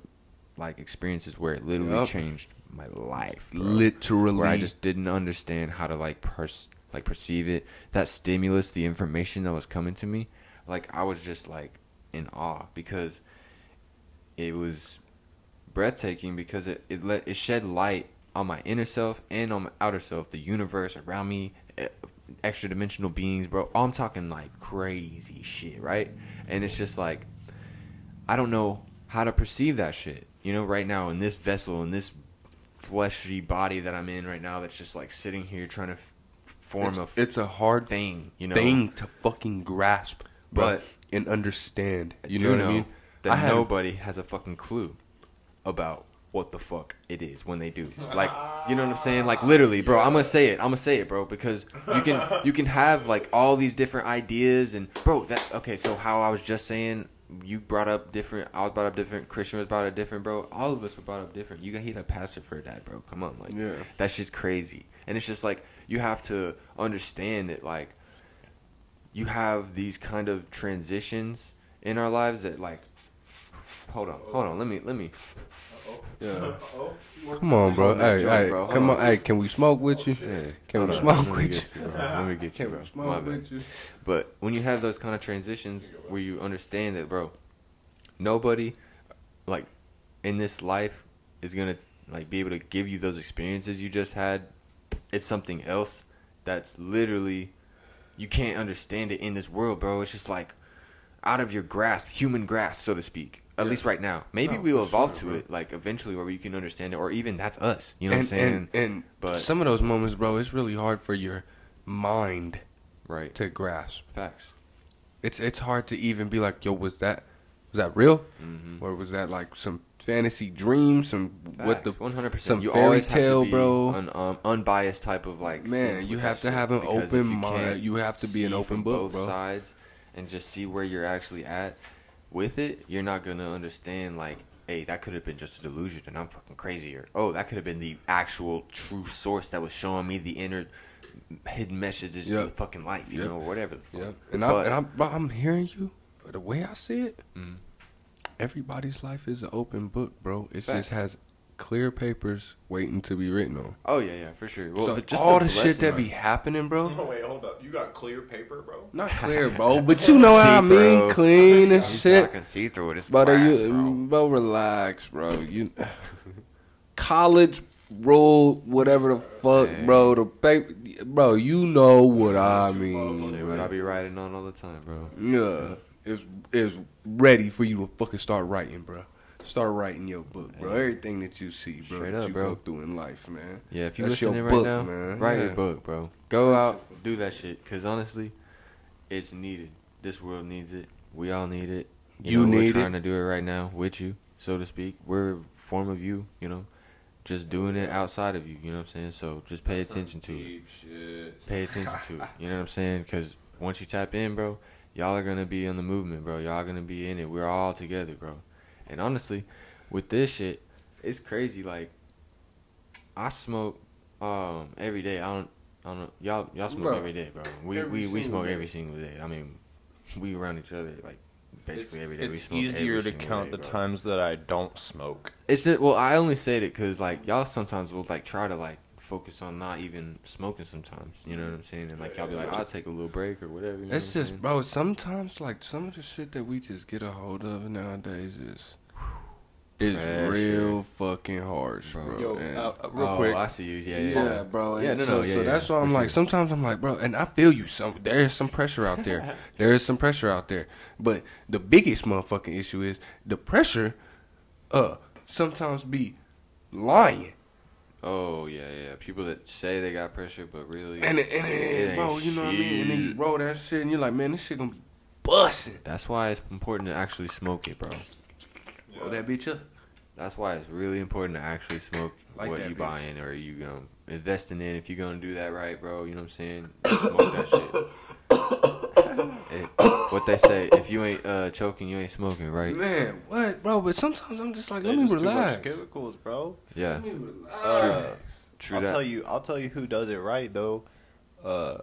like experiences where it literally Yup. changed my life, bro. literally. where I just didn't understand how to like pers- like perceive it. That stimulus, the information that was coming to me, like I was just like in awe because it was breathtaking because it it let it shed light on my inner self and on my outer self, the universe around me, eh, extra dimensional beings, bro. I'm talking like crazy shit, right? And it's just like I don't know how to perceive that shit. You know, right now in this vessel, in this fleshy body that I'm in right now, that's just like sitting here trying to form it's, a f- it's a hard thing, you know. thing to fucking grasp, But- but and understand. You know what I mean? That I nobody has a fucking clue about what the fuck it is when they do. Like, you know what I'm saying? Like literally, bro. I'm gonna say it. I'm gonna say it, bro, because you can you can have like all these different ideas and bro. That okay. So how I was just saying. You brought up different. I was brought up different. Christian was brought up different, bro. All of us were brought up different. You got hit a pastor for that, bro. Come on, like Yeah. that's just crazy. And it's just like you have to understand that, like you have these kind of transitions in our lives that like hold on hold on let me let me Yeah. Come on, bro. Hold Hey, joint, hey, bro. come on. Hey, can we smoke with you? yeah, Can we on. smoke Let me with get you? bro. let me get you Can bro My smoke bad. with you? but when you have those kind of transitions where you understand that bro nobody like in this life is gonna like be able to give you those experiences you just had it's something else that's literally you can't understand it in this world bro it's just like out of your grasp human grasp so to speak at Yeah. least right now maybe No, we'll evolve sure, to bro. it like eventually where you can understand it or even that's us you know and, what i'm saying and and But- some of those moments, bro, it's really hard for your mind right to grasp. facts It's it's hard to even be like, yo, was that was that real, mm-hmm. or was that like some fantasy dream, some what the one hundred some percent. You fairy always tale, have to be bro. An um, unbiased type of like. Man, you have to have an open you mind. You have to be an open book, both bro. sides, and just see where you're actually at with it. You're not gonna understand like, hey, that could have been just a delusion, and I'm fucking crazy, or oh, that could have been the actual true source that was showing me the inner hidden messages to the fucking life, you Yep. know, or whatever the fuck. Yeah, and But- I'm and I'm, I'm hearing you. But the way I see it, Mhm. everybody's life is an open book, bro. It Facts. just has clear papers waiting to be written on. Oh yeah, yeah, for sure. Well, so the- just all the, shit that be happening, bro. Oh, wait, hold up. You got clear paper, bro? Not clear, bro, but you know what I mean, clean and You said shit. I can see through it. It's But are glass, you, bro. Mm, bro, relax, bro. You college rule, whatever the fuck, Man. bro. The paper, bro. You know what I mean. Say what I be writing on all the time, bro. Yeah, it's it's ready for you to fucking start writing, bro. Start writing your book, bro. Hey. Everything that you see, bro, Straight that up, you bro. go through in life, man. Yeah, if you That's listening right book, now, man. write your book, bro. Go out, do that shit. Cause honestly, it's needed. This world needs it. We all need it. You know, need we're it. trying to do it right now with you, so to speak. We're a form of you, you know, just doing it outside of you. You know what I'm saying? So just pay attention to it. Shit. Pay attention to it. You know what I'm saying? Cause once you tap in, bro, y'all are gonna be on the movement, bro. Y'all gonna be in it. We're all together, bro. And honestly, with this shit, it's crazy. Like, I smoke um every day. I don't. I don't know. Y'all y'all smoke Bro, every day, bro. We we, we smoke day. every single day. I mean, we around each other like basically every day. we It's smoke easier every to count day, the bro. times that I don't smoke. It's just well, I only said it because like y'all sometimes will like try to like focus on not even smoking sometimes. You know what I'm saying? And like y'all be like, I'll take a little break or whatever. You know It's what just, saying? bro. Sometimes, like some of the shit that we just get a hold of nowadays is is Pressure. real fucking harsh, Bro. bro. Yo, and- uh, uh, real oh, quick. I see you. Yeah, yeah, yeah, yeah. bro. Yeah, and no, so, no, yeah, so yeah, that's why I'm for like, sure. sometimes I'm like, bro, and I feel you. Some there is some pressure out there. there is some pressure out there. But the biggest motherfucking issue is the pressure. Uh, sometimes be lying. Oh yeah, yeah. People that say they got pressure, but really, And it, and it, it bro, you know what I mean? And then you roll that shit, and you're like, man, this shit gonna be busting. That's why it's important to actually smoke it, bro. Roll that bitch up. That's why it's really important to actually smoke Like what you bitch. buying or you gonna investing in. If you're gonna do that right, bro, you know what I'm saying? Smoke that shit. It- what they say, if you ain't uh, choking, you ain't smoking, right? Man, what, bro? But sometimes I'm just like, let There's me just too much relax. chemicals, bro. Yeah, Let me relax. Uh, true I'll that. tell you. I'll tell you who does it right though. Uh,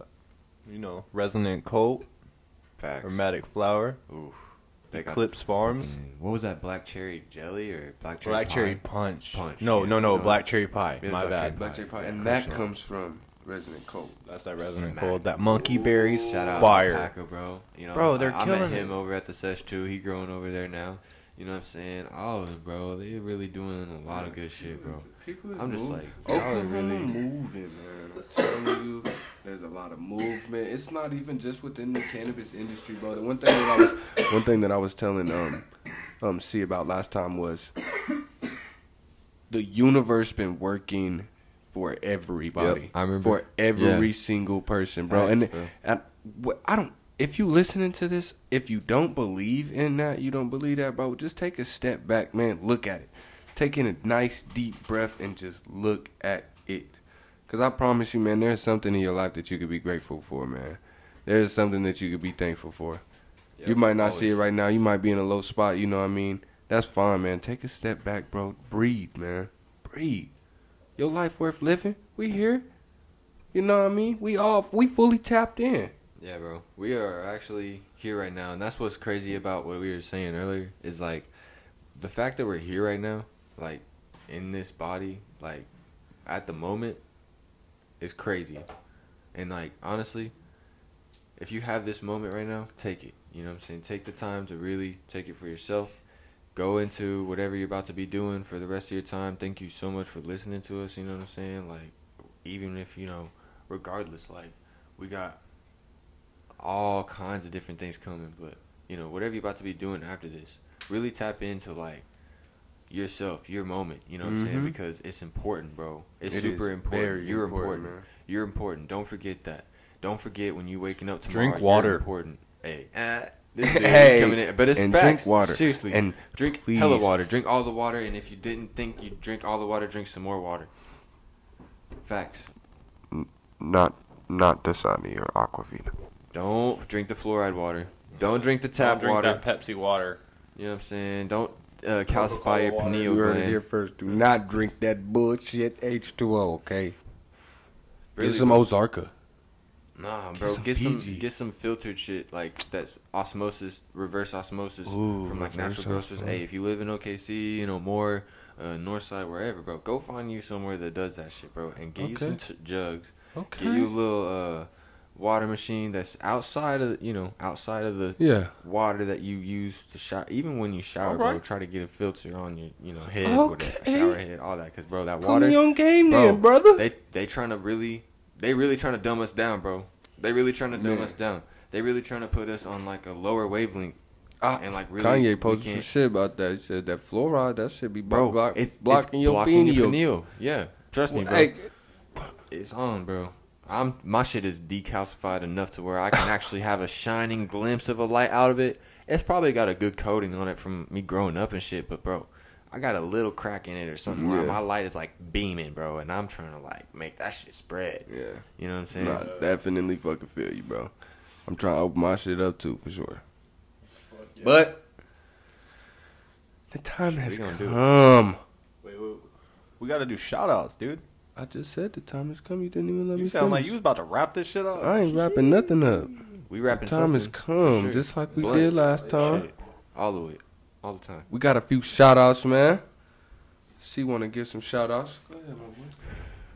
you know, resonant coat, Facts. aromatic flower, Oof. They got Eclipse Farms. fucking- What was that? Black cherry jelly or black cherry? black pie? cherry punch. Punch, No, yeah. no, no, No. black cherry pie. My black bad. cherry Black cherry pie, and Crush that it. comes from Resident Cold. That's that resonant Smack. cold. That monkey berries. Shout out fire. Alpaca, bro. You know, Bro, they're I, I met him it. over at the sesh too. He growing over there now. You know what I'm saying? All of them, bro. They really doing a lot of good shit, bro. People is I'm just moving. like, y'all are Oklahoma really- moving, man. I'm telling you, there's a lot of movement. It's not even just within the cannabis industry, bro. The one thing that I was, one thing that I was telling um, um, see about last time was the universe been working for everybody. Yep, I remember. for every Yeah. single person, bro. Facts, and bro. and what I don't. If you listening to this, if you don't believe in that, you don't believe that, bro. Just take a step back, man. Look at it. Take in a nice deep breath and just look at it. Cause I promise you, man, there's something in your life that you could be grateful for, man. There's something that you could be thankful for. you might not see it right now. You might be in a low spot. You know what I mean? That's fine, man. Take a step back, bro. Breathe, man. Breathe. Your life worth living. We here. You know what I mean? We all we fully tapped in. Yeah, bro. We are actually here right now, and that's what's crazy about what we were saying earlier is like the fact that we're here right now, like in this body, like at the moment, is crazy. And like honestly, if you have this moment right now, take it. You know what I'm saying? Take the time to really take it for yourself. Go into whatever you're about to be doing for the rest of your time. Thank you so much for listening to us. You know what I'm saying? Like, even if you know, regardless, like we got all kinds of different things coming. But you know, whatever you're about to be doing after this, really tap into like yourself, your moment. You know what I'm saying? Mhm. Because it's important, bro. It's It super important. very You're important, important. man. You're important. Don't forget that. Don't forget when you waking up tomorrow. Drink you're water. important. Hey, this dude Hey, coming in. But it's and facts. drink water. Seriously, And drink please. hella water. Drink all the water, and if you didn't think you'd drink all the water, drink some more water. Facts. Not not Dasani or Aquafina. Don't drink the fluoride water. Don't drink the tap water. Don't drink water. that Pepsi water. You know what I'm saying? Don't uh, calcify your water. pineal You heard it gland. here first. Do not drink that bullshit H2O, okay? Really, Get some bro. Ozarka. Nah, bro. some Get some PG. get some filtered shit like that's osmosis, reverse osmosis Ooh, from like reverse natural grocers. osmosis. Hey, if you live in OKC, you know more, uh, Northside, wherever, bro, go find you somewhere that does that shit, bro, and get you some Okay. t- jugs. Okay. Get you a little uh, water machine that's outside of you know outside of the yeah. water that you use to shower. Even when you shower, bro, try to get a filter on your you know head, with a shower head, all that, cause bro, that Put water. me on game Bro, then, brother. They they trying to really they really trying to dumb us down, bro. They really trying to dumb Man. us down. They really trying to put us on like a lower wavelength. Ah, and like really, Kanye posted some shit about that. He said that fluoride, that should be bro. block, it's blocking it's your blocking pineal. pineal. Yeah, trust me, bro. Hey, It's on, bro. I'm my shit is decalcified enough to where I can actually have a shining glimpse of a light out of it. It's probably got a good coating on it from me growing up and shit, but bro, I got a little crack in it or something where my light is like beaming, bro, and I'm trying to like make that shit spread. yeah. You know what I'm saying? Nah, definitely fucking feel you, bro. I'm trying to open my shit up too, for sure. But the time Shit, has we gonna do it. come. Wait, wait. We gotta do shout outs, dude. I just said the time has come. You didn't even let You me sound like finish. you was about to wrap this shit up. I ain't wrapping nothing up. We The time has something, for come, sure. just like we Blunts, did last time. shit, all the way, all the time. We got a few shout outs, man. C want to give some shout outs. Go ahead, my boy.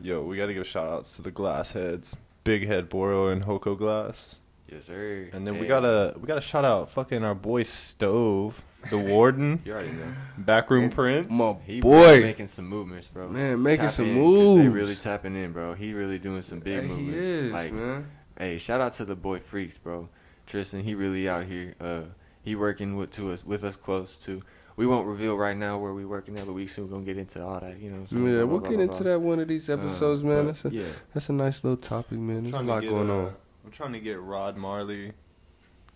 Yo, we gotta give shout outs to the glass heads. Big Head Boro and Hoko Glass. Yes, sir. And then we gotta we gotta shout out fucking our boy Stove, the warden, You already know. backroom prince. My He boy. really making some movements, bro. Man, making Tap some moves. They really tapping in, bro. He really doing some big Hey, he movements. is, like, man. hey, shout out to the boy Freaks, bro. Tristan, he really out here. Uh, he working with to us with us close too. We we won't reveal right now where we working at, but we soon gonna get into all that. You know. So yeah, blah, we'll blah, get blah, into blah. that one of these episodes, Uh, man. but, That's a yeah. that's a nice little topic, man. There's a lot get, going uh, on. I'm trying to get Rod Marley,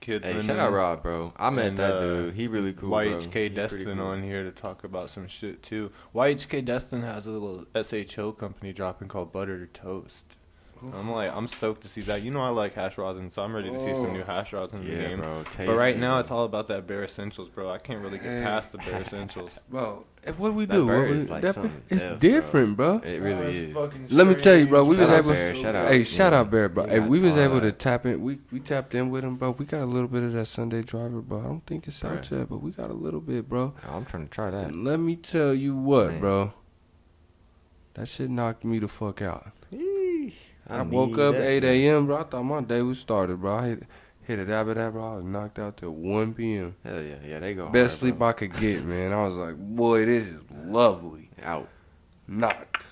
Kid. Hey, Lennon, shout out Rob, bro. I met And, that uh, dude. He really cool, bro. YHK He Destin cool. on here to talk about some shit too. YHK Destin has a little SHO company dropping called Buttered Toast. I'm like, I'm stoked to see that. You know, I like hash rosin, so I'm ready to see some new hash rosin in the Yeah, game. bro. But right now, bro. it's all about that bare essentials, bro. I can't really get Hey. past the bare essentials. Bro, eh, what do we That do? bird we- is like that- something it's else, different, bro. It really is. Let me tell you, bro. We Shout was out able. Bear, shout out. Hey, shout out Bear, bro. Yeah, hey, we was all able to tap in. We we tapped in with him, bro. We got a little bit of that Sunday driver, bro. I don't think it's out Right. yet, but we got a little bit, bro. Oh, I'm trying to try that. And let me tell you what, Man. bro. That shit knocked me the fuck out. I, need woke up that, 8 a.m., bro. I thought my day was started, bro. I hit, hit a dab that, bro. I was knocked out till 1 p.m. Hell yeah, yeah, they go. Best hard, sleep bro. I could get, man. I was like, boy, this is lovely. out. Knocked.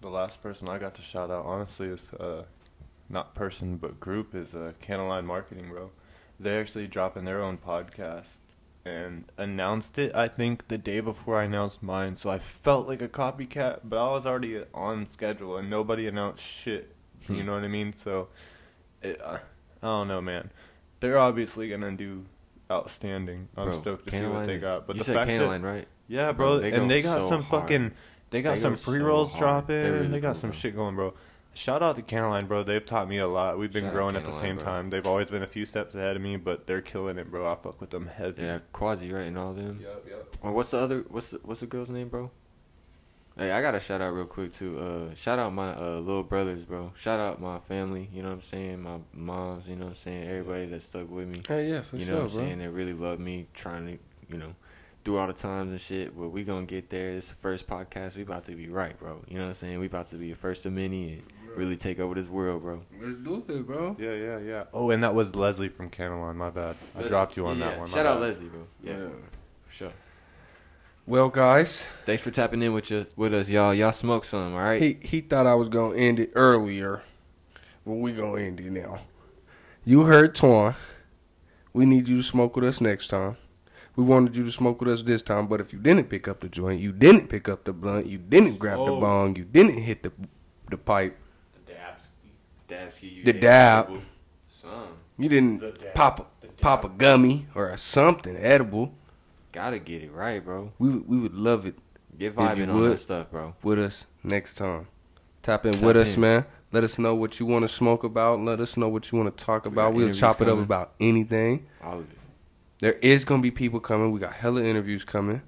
The last person I got to shout out, honestly, is uh, not person but group is uh, Canaline Marketing, bro. They're actually dropping their own podcast and announced it. I think the day before I announced mine, so I felt like a copycat, but I was already on schedule and nobody announced shit. Hmm. You know what I mean? So, it, uh, I don't know, man. They're obviously gonna do outstanding. I'm Bro, stoked to see what they is- got. But you the said fact that right? yeah, Bro, bro, they and they got so some hard. fucking, they got They some pre rolls hard. dropping. Really they got cool, some bro. shit going, bro. Shout out to Caroline, bro. They've taught me a lot. We've been Shout growing at the same bro. time. They've always been a few steps ahead of me, but they're killing it, bro. I fuck with them heavy. Yeah, Quasi, right, and all them. Yup, yup. Or what's the other? What's the, what's the girl's name, bro? Hey, I got to shout out real quick too. Uh, shout out my uh little brothers, bro. Shout out my family. You know what I'm saying? My moms. You know what I'm saying? Everybody that stuck with me. Hey, yeah, for sure. you know sure, what I'm bro. saying? They really love me, trying to, you know, through all the times and shit. But we gonna get there. It's the first podcast. We about to be right, bro. You know what I'm saying? We about to be the first of many and really take over this world, bro. Let's do it, bro. Yeah, yeah, yeah. Oh, and that was Leslie from Caneline. My bad. I Leslie- dropped you on yeah, that one. my Shout out bad. Leslie, bro. Yeah, Yeah. for sure. Well, guys, Thanks for tapping in with us, with us, y'all. Y'all smoke some, all right? he he thought I was gonna end it earlier, but we gonna end it now. You heard Twan. We need you to smoke with us next time. We wanted you to smoke with us this time, but if you didn't pick up the joint, you didn't pick up the blunt, you didn't grab the oh. bong, you didn't hit the the pipe, Dabski, you The hit dab. Some. you didn't pop a, pop a gummy or something edible, Gotta get it right, bro. we would- we would love it Get you vibing on would. that stuff, bro. with us next time. Tap in Tap with us, man. Let us know what you want to smoke about. Let us know what you want to talk We about. We'll interviews chop it up about anything. All of it. There is gonna be people coming. We got hella interviews coming.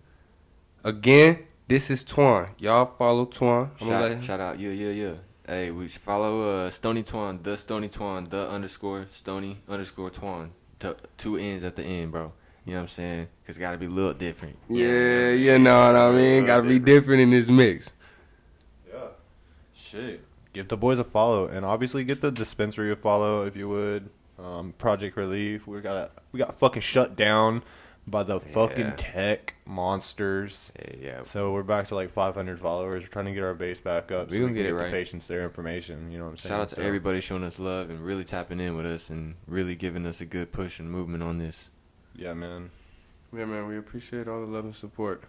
Again, this is Twan. Y'all follow Twan. I'm gonna let Shout, him. shout out, yeah, yeah, yeah. Hey, we should follow uh, Stony Twan, the Stony Twan, the underscore Stony underscore Twan. T- two N's at the end, bro. You know what I'm saying? Cause it gotta be a little different. Yeah, you know what I mean. Gotta be different in this mix. Yeah. Shit. Give the boys a follow, and obviously get the dispensary a follow if you would. Um, Project Relief. We got to we got fucking shut down by the fucking Yeah. tech monsters. Yeah, yeah. So we're back to like 500 followers. We're trying to get our base back up. We so gonna can get it the right. patients their information. You know what I'm saying? Shout out to So- everybody showing us love and really tapping in with us and really giving us a good push and movement on this. Yeah, man. Yeah, man. We appreciate all the love and support.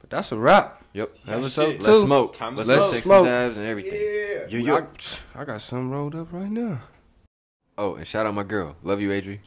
But that's a wrap. Yep. Episode shit. two. Let's smoke. Time to Let's smoke. let's take Smoke. some dabs and everything. Yeah, yeah. I, I got some rolled up right now. Oh, and shout out my girl. Love you, Adri.